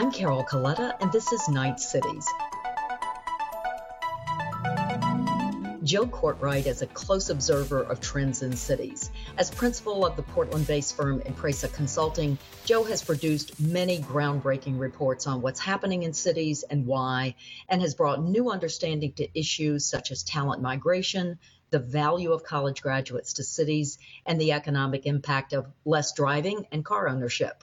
I'm Carol Coletta, and this is Knight Cities. Joe Cortright is a close observer of trends in cities. As principal of the Portland based firm Impresa Consulting, Joe has produced many groundbreaking reports on what's happening in cities and why, and has brought new understanding to issues such as talent migration, the value of college graduates to cities, and the economic impact of less driving and car ownership.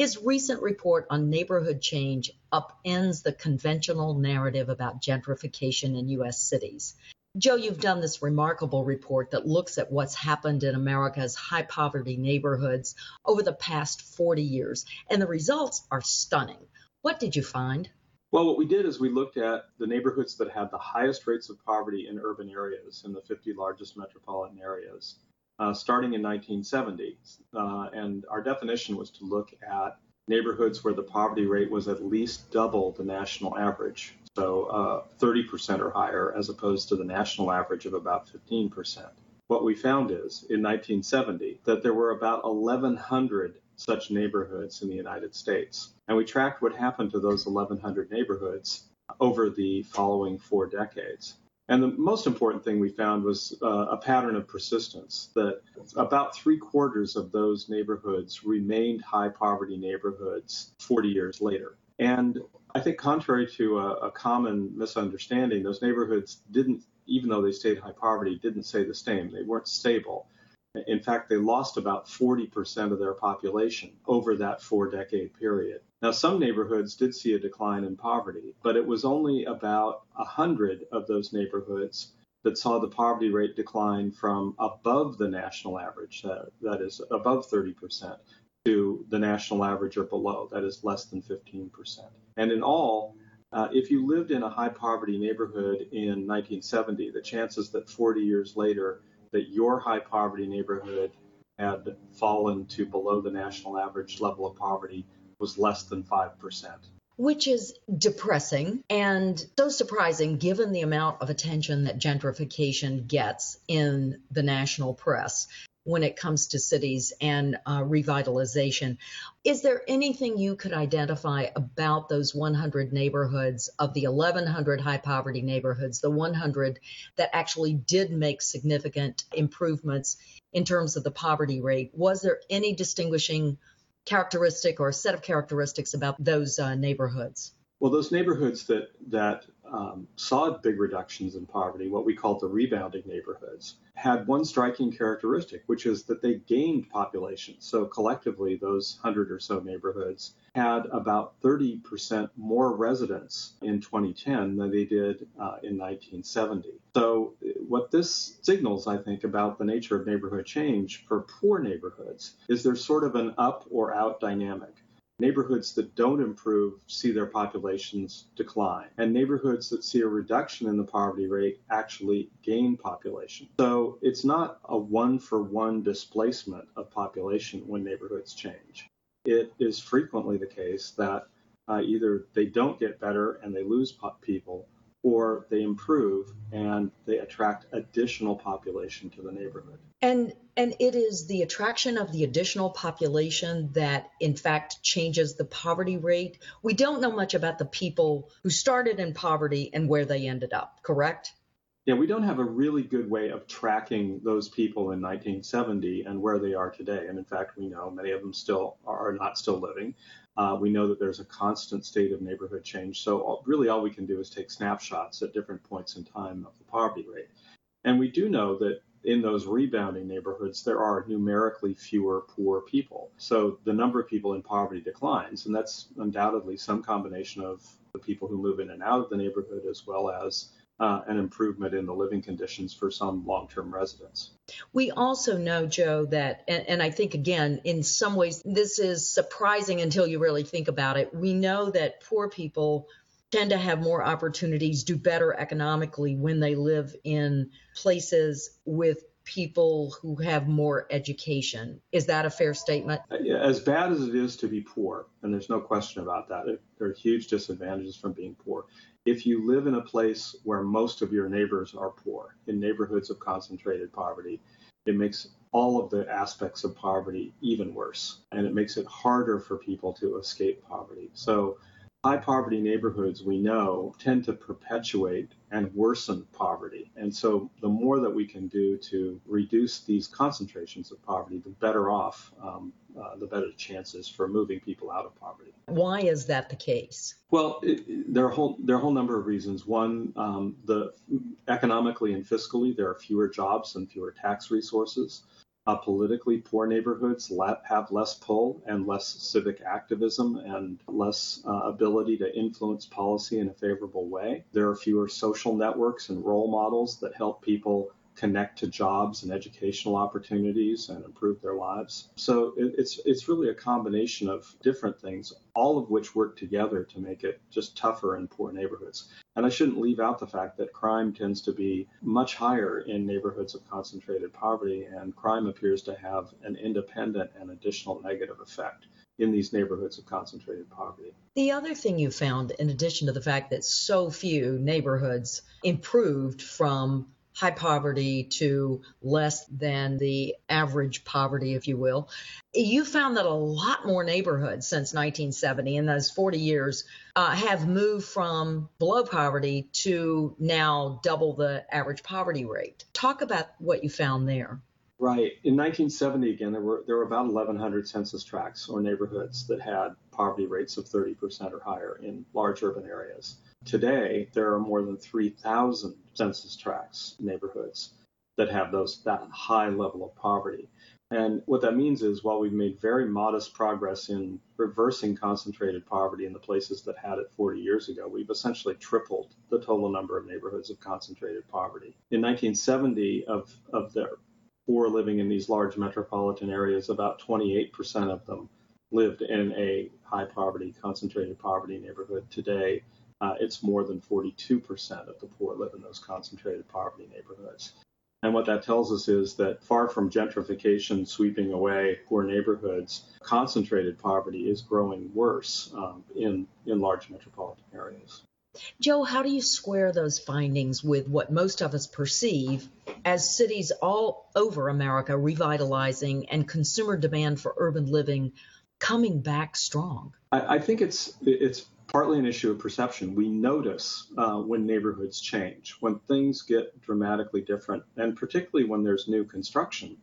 His recent report on neighborhood change upends the conventional narrative about gentrification in U.S. cities. Joe, you've done this remarkable report that looks at what's happened in America's high poverty neighborhoods over the past 40 years, and the results are stunning. What did you find? Well, what we did is we looked at the neighborhoods that had the highest rates of poverty in urban areas, in the 50 largest metropolitan areas, uh, starting in 1970. Uh, and our definition was to look at neighborhoods where the poverty rate was at least double the national average so uh, 30% or higher, as opposed to the national average of about 15%. What we found is in 1970 that there were about 1,100 such neighborhoods in the United States. And we tracked what happened to those 1,100 neighborhoods over the following four decades. And the most important thing we found was uh, a pattern of persistence that about three quarters of those neighborhoods remained high poverty neighborhoods 40 years later. And I think, contrary to a, a, common misunderstanding, those neighborhoods didn't, even though they stayed high poverty, didn't stay the same. They weren't stable. In fact, they lost about 40% of their population over that four decade period. Now, some neighborhoods did see a decline in poverty, but it was only about 100 of those neighborhoods that saw the poverty rate decline from above the national average, that, that is above 30%, to the national average or below, that is less than 15%. And in all, uh, if you lived in a high poverty neighborhood in 1970, the chances that 40 years later that your high poverty neighborhood had fallen to below the national average level of poverty was less than 5%. Which is depressing and so surprising given the amount of attention that gentrification gets in the national press when it comes to cities and uh, revitalization. Is there anything you could identify about those 100 neighborhoods of the 1,100 high poverty neighborhoods, the 100 that actually did make significant improvements in terms of the poverty rate? Was there any distinguishing characteristic or set of characteristics about those uh, neighborhoods? Well, those neighborhoods that that um, saw big reductions in poverty, what we call the rebounding neighborhoods, had one striking characteristic, which is that they gained population. So collectively, those 100 or so neighborhoods had about 30% more residents in 2010 than they did uh, in 1970. So, what this signals, I think, about the nature of neighborhood change for poor neighborhoods is there's sort of an up or out dynamic. Neighborhoods that don't improve see their populations decline, and neighborhoods that see a reduction in the poverty rate actually gain population. So it's not a one for one displacement of population when neighborhoods change. It is frequently the case that uh, either they don't get better and they lose people, or they improve and they attract additional population to the neighborhood. And and it is the attraction of the additional population that in fact changes the poverty rate. We don't know much about the people who started in poverty and where they ended up, correct? Yeah, we don't have a really good way of tracking those people in 1970 and where they are today. And in fact, we know many of them still are not still living. Uh, we know that there's a constant state of neighborhood change. So all, really all we can do is take snapshots at different points in time of the poverty rate. And we do know that in those rebounding neighborhoods, there are numerically fewer poor people. So the number of people in poverty declines, and that's undoubtedly some combination of the people who move in and out of the neighborhood as well as uh, an improvement in the living conditions for some long term residents. We also know, Joe, that, and, and, I think again, in some ways, this is surprising until you really think about it. We know that poor people tend to have more opportunities, do better economically when they live in places with people who have more education. Is that a fair statement? Uh, as bad as it is to be poor, and there's no question about that, there are huge disadvantages from being poor if you live in a place where most of your neighbors are poor, in neighborhoods of concentrated poverty, it makes all of the aspects of poverty even worse. And it makes it harder for people to escape poverty. So high poverty neighborhoods, we know, tend to perpetuate and worsen poverty. And so the more that we can do to reduce these concentrations of poverty, the better off, um, uh, the better chances for moving people out of poverty. Why is that the case? Well, it, there are a whole there are a whole number of reasons. One, um, the economically and fiscally, there are fewer jobs and fewer tax resources. Uh, politically, poor neighborhoods have less pull and less civic activism and less uh, ability to influence policy in a favorable way. There are fewer social networks and role models that help people connect to jobs and educational opportunities and improve their lives. So it, it's it's really a combination of different things, all of which work together to make it just tougher in poor neighborhoods. And I shouldn't leave out the fact that crime tends to be much higher in neighborhoods of concentrated poverty, and crime appears to have an independent and additional negative effect in these neighborhoods of concentrated poverty. The other thing you found, in addition to the fact that so few neighborhoods improved from high poverty to less than the average poverty, if you will. You found that a lot more neighborhoods since 1970, in those 40 years, uh, have moved from below poverty to now double the average poverty rate. Talk about what you found there. Right. In 1970, again, there were there were about 1,100 census tracts or neighborhoods that had poverty rates of 30% or higher in large urban areas. Today, there are more than 3,000 census tracts neighborhoods that have those that high level of poverty. And what that means is while we've made very modest progress in reversing concentrated poverty in the places that had it 40 years ago, we've essentially tripled the total number of neighborhoods of concentrated poverty. In 1970, of, of the poor living in these large metropolitan areas, about 28% of them lived in a high poverty, concentrated poverty neighborhood. Today, uh, it's more than 42% of the poor live in those concentrated poverty neighborhoods. And what that tells us is that far from gentrification sweeping away poor neighborhoods, concentrated poverty is growing worse um, in, in large metropolitan areas. Joe, how do you square those findings with what most of us perceive as cities all over America revitalizing and consumer demand for urban living coming back strong? I, I think it's it's partly an issue of perception. We notice uh, when neighborhoods change, when things get dramatically different, and particularly when there's new construction.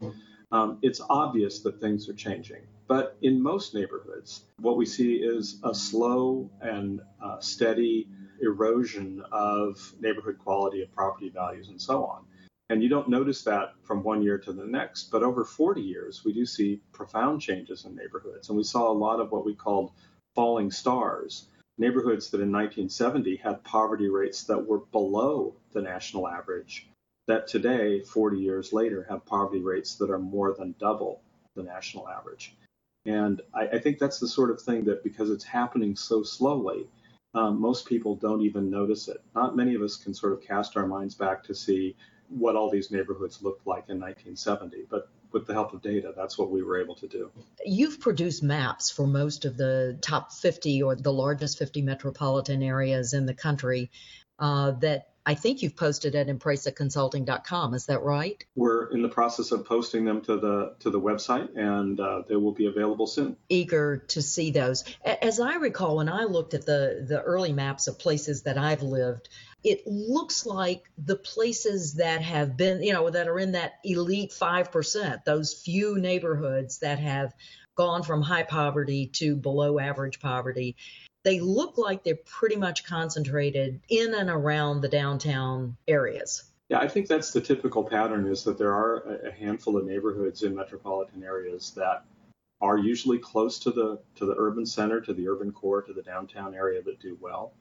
Um, it's obvious that things are changing. But in most neighborhoods, what we see is a slow and uh, steady erosion of neighborhood quality of property values and so on. And you don't notice that from one year to the next, but over 40 years, we do see profound changes in neighborhoods. And we saw a lot of what we called falling stars neighborhoods that in 1970 had poverty rates that were below the national average, that today, 40 years later, have poverty rates that are more than double the national average. And I, I think that's the sort of thing that because it's happening so slowly, um, most people don't even notice it. Not many of us can sort of cast our minds back to see what all these neighborhoods looked like in 1970, but with the help of data, that's what we were able to do. You've produced maps for most of the top 50 or the largest 50 metropolitan areas in the country uh, that I think you've posted at impresaconsulting.com. Is that right? We're in the process of posting them to the to the website, and uh, they will be available soon. Eager to see those. As I recall, when I looked at the the early maps of places that I've lived, it looks like the places that have been, you know, that are in that elite 5%, those few neighborhoods that have gone from high poverty to below average poverty, they look like they're pretty much concentrated in and around the downtown areas. Yeah, I think that's the typical pattern is that there are a handful of neighborhoods in metropolitan areas that are usually close to the to the urban center, to the urban core, to the downtown area that do well.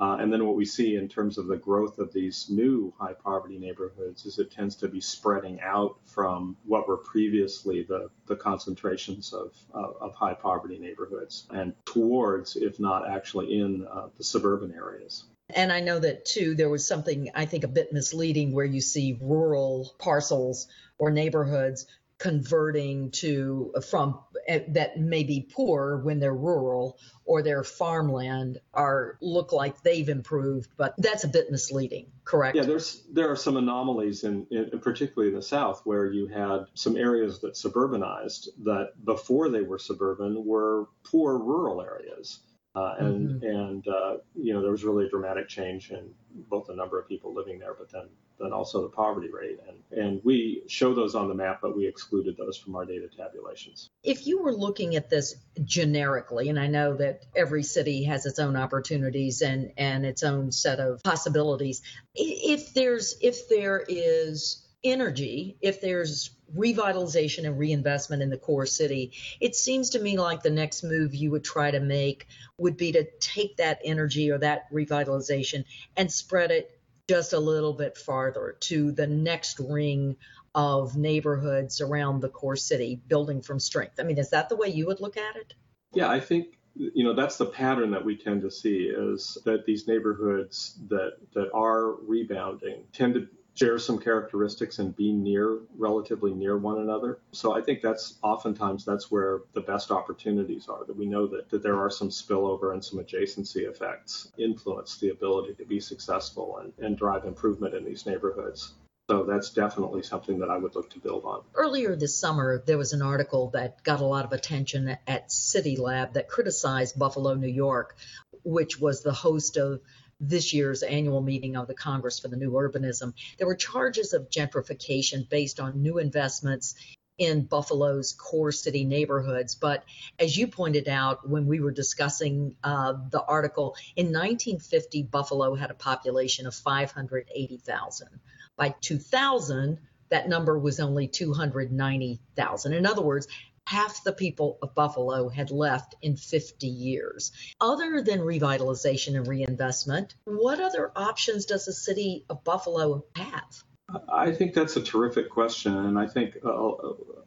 Uh, and then what we see in terms of the growth of these new high poverty neighborhoods is it tends to be spreading out from what were previously the, the concentrations of, uh, of high poverty neighborhoods and towards, if not actually in uh, the suburban areas. And I know that too, there was something I think a bit misleading where you see rural parcels or neighborhoods converting to from eh, that may be poor when they're rural or their farmland are look like they've improved, but that's a bit misleading, correct? Yeah, there's there are some anomalies in, in particularly in the South where you had some areas that suburbanized that before they were suburban were poor rural areas. Uh, and mm-hmm. and uh, you know there was really a dramatic change in both the number of people living there, but then then also the poverty rate. And and we show those on the map, but we excluded those from our data tabulations. If you were looking at this generically, and I know that every city has its own opportunities and and its own set of possibilities, if there's if there is energy, if there's revitalization and reinvestment in the core city, it seems to me like the next move you would try to make would be to take that energy or that revitalization and spread it just a little bit farther to the next ring of neighborhoods around the core city, building from strength. I mean, is that the way you would look at it? Yeah, I think you know that's the pattern that we tend to see is that these neighborhoods that that are rebounding tend to share some characteristics and be near relatively near one another. So I think that's oftentimes that's where the best opportunities are that we know that, that there are some spillover and some adjacency effects influence the ability to be successful and, and drive improvement in these neighborhoods. So that's definitely something that I would look to build on. Earlier this summer, there was an article that got a lot of attention at City Lab that criticized Buffalo, New York, which was the host of this year's annual meeting of the Congress for the New Urbanism. There were charges of gentrification based on new investments in Buffalo's core city neighborhoods. But as you pointed out when we were discussing uh, the article, in 1950, Buffalo had a population of 580,000. By 2000, that number was only 290,000. In other words, half the people of Buffalo had left in 50 years. Other than revitalization and reinvestment, what other options does the city of Buffalo have? I think that's a terrific question, and I think a,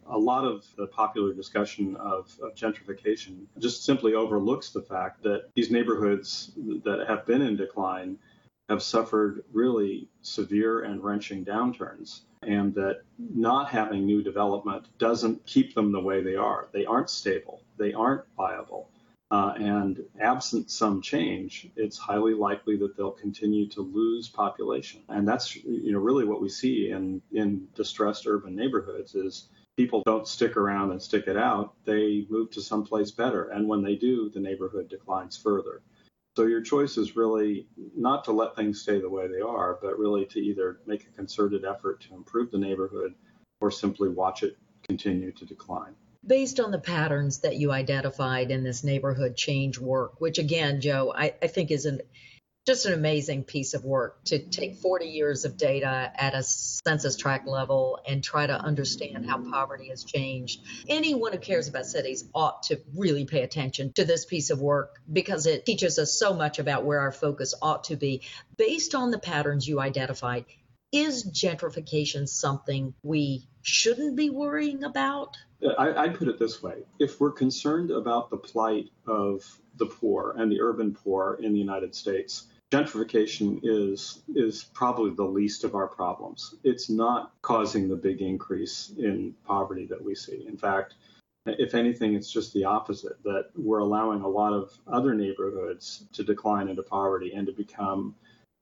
a lot of the popular discussion of, of, gentrification just simply overlooks the fact that these neighborhoods that have been in decline have suffered really severe and wrenching downturns and that not having new development doesn't keep them the way they are. They aren't stable, they aren't viable. Uh, and absent some change, it's highly likely that they'll continue to lose population. And that's you know really what we see in in distressed urban neighborhoods is people don't stick around and stick it out. They move to someplace better, and when they do, the neighborhood declines further. So your choice is really not to let things stay the way they are, but really to either make a concerted effort to improve the neighborhood or simply watch it continue to decline. Based on the patterns that you identified in this neighborhood change work, which again, Joe, I, I think is an just an amazing piece of work to take 40 years of data at a census tract level and try to understand how poverty has changed. Anyone who cares about cities ought to really pay attention to this piece of work because it teaches us so much about where our focus ought to be. Based on the patterns you identified, is gentrification something we shouldn't be worrying about? I, would put it this way if we're concerned about the plight of the poor and the urban poor in the United States, gentrification is is probably the least of our problems. It's not causing the big increase in poverty that we see. In fact, if anything, it's just the opposite that we're allowing a lot of other neighborhoods to decline into poverty and to become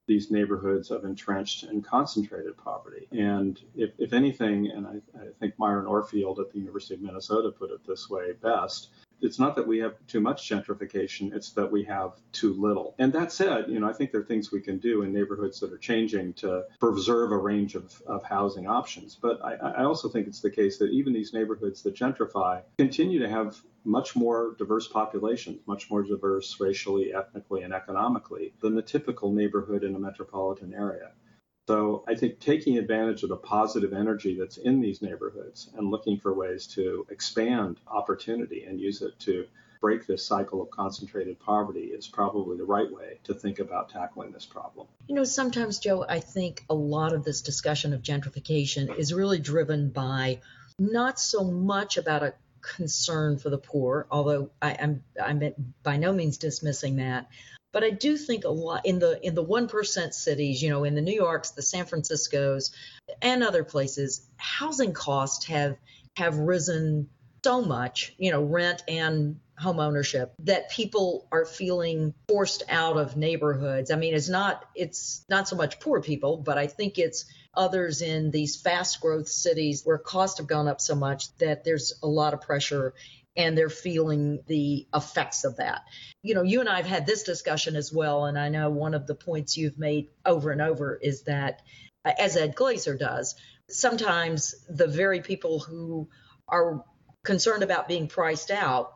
these neighborhoods of entrenched and concentrated poverty. And if, if anything, and I, I think Myron Orfield at the University of Minnesota put it this way best, it's not that we have too much gentrification, it's that we have too little. And that said, you know, I think there are things we can do in neighborhoods that are changing to preserve a range of, of housing options. But I, I also think it's the case that even these neighborhoods that gentrify continue to have much more diverse populations, much more diverse racially, ethnically, and economically than the typical neighborhood in a metropolitan area. So I think taking advantage of the positive energy that's in these neighborhoods and looking for ways to expand opportunity and use it to break this cycle of concentrated poverty is probably the right way to think about tackling this problem. You know, sometimes, Joe, I think a lot of this discussion of gentrification is really driven by not so much about a concern for the poor, although I, am I'm, I'm by no means dismissing that, but I do think a lot in the in the one percent cities, you know, in the New Yorks, the San Franciscos, and other places, housing costs have have risen so much, you know, rent and home ownership that people are feeling forced out of neighborhoods. I mean, it's not it's not so much poor people, but I think it's others in these fast growth cities where costs have gone up so much that there's a lot of pressure and they're feeling the effects of that. You know, you and I have had this discussion as well, and I know one of the points you've made over and over is that, as Ed Glaeser does, sometimes the very people who are concerned about being priced out,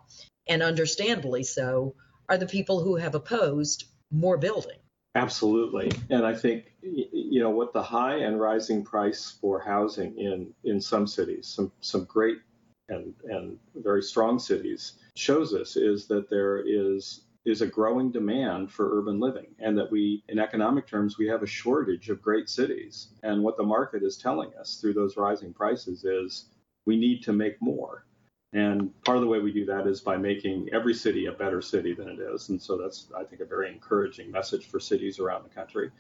and understandably so, are the people who have opposed more building. Absolutely. And I think, you know, what the high and rising price for housing in, in some cities, some, some great and, and very strong cities shows us is that there is is a growing demand for urban living and that we in economic terms we have a shortage of great cities and what the market is telling us through those rising prices is we need to make more and part of the way we do that is by making every city a better city than it is. And so that's, I think, a very encouraging message for cities around the country.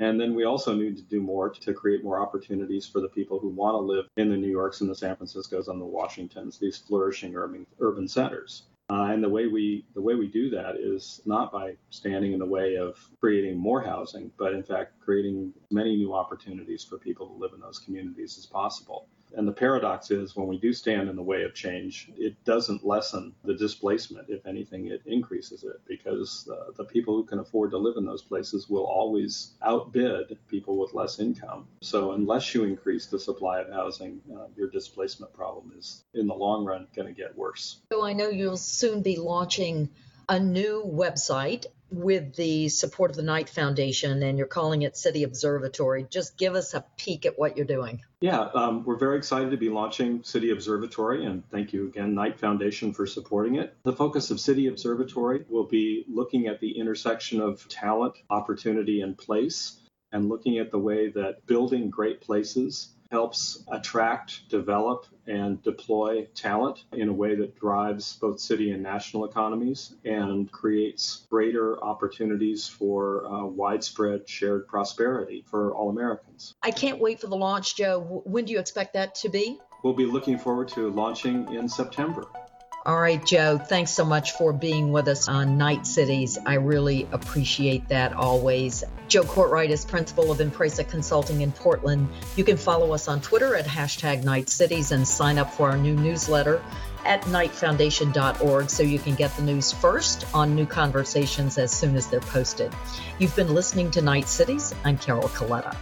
And then we also need to do more to create more opportunities for the people who want to live in the New Yorks and the San Franciscos and the Washingtons, these flourishing urban, urban centers. Uh, and the way we the way we do that is not by standing in the way of creating more housing, but in fact creating many new opportunities for people to live in those communities as possible. And the paradox is when we do stand in the way of change, it doesn't lessen the displacement. If anything, it increases it because uh, the people who can afford to live in those places will always outbid people with less income. So unless you increase the supply of housing, uh, your displacement problem is in the long run going to get worse. So I know you'll soon be launching a new website with the support of the Knight Foundation, and you're calling it City Observatory. Just give us a peek at what you're doing. Yeah, um, we're very excited to be launching City Observatory, and thank you again, Knight Foundation, for supporting it. The focus of City Observatory will be looking at the intersection of talent, opportunity, and place, and looking at the way that building great places helps attract, develop, and deploy talent in a way that drives both city and national economies and creates greater opportunities for uh, widespread shared prosperity for all Americans. I can't wait for the launch, Joe. When do you expect that to be? We'll be looking forward to launching in September. All right, Joe, thanks so much for being with us on Knight Cities. I really appreciate that always. Joe Cortright is principal of Impresa Consulting in Portland. You can follow us on Twitter at hashtag Knight Cities and sign up for our new newsletter at knightfoundation.org so you can get the news first on new conversations as soon as they're posted. You've been listening to Knight Cities. I'm Carol Coletta.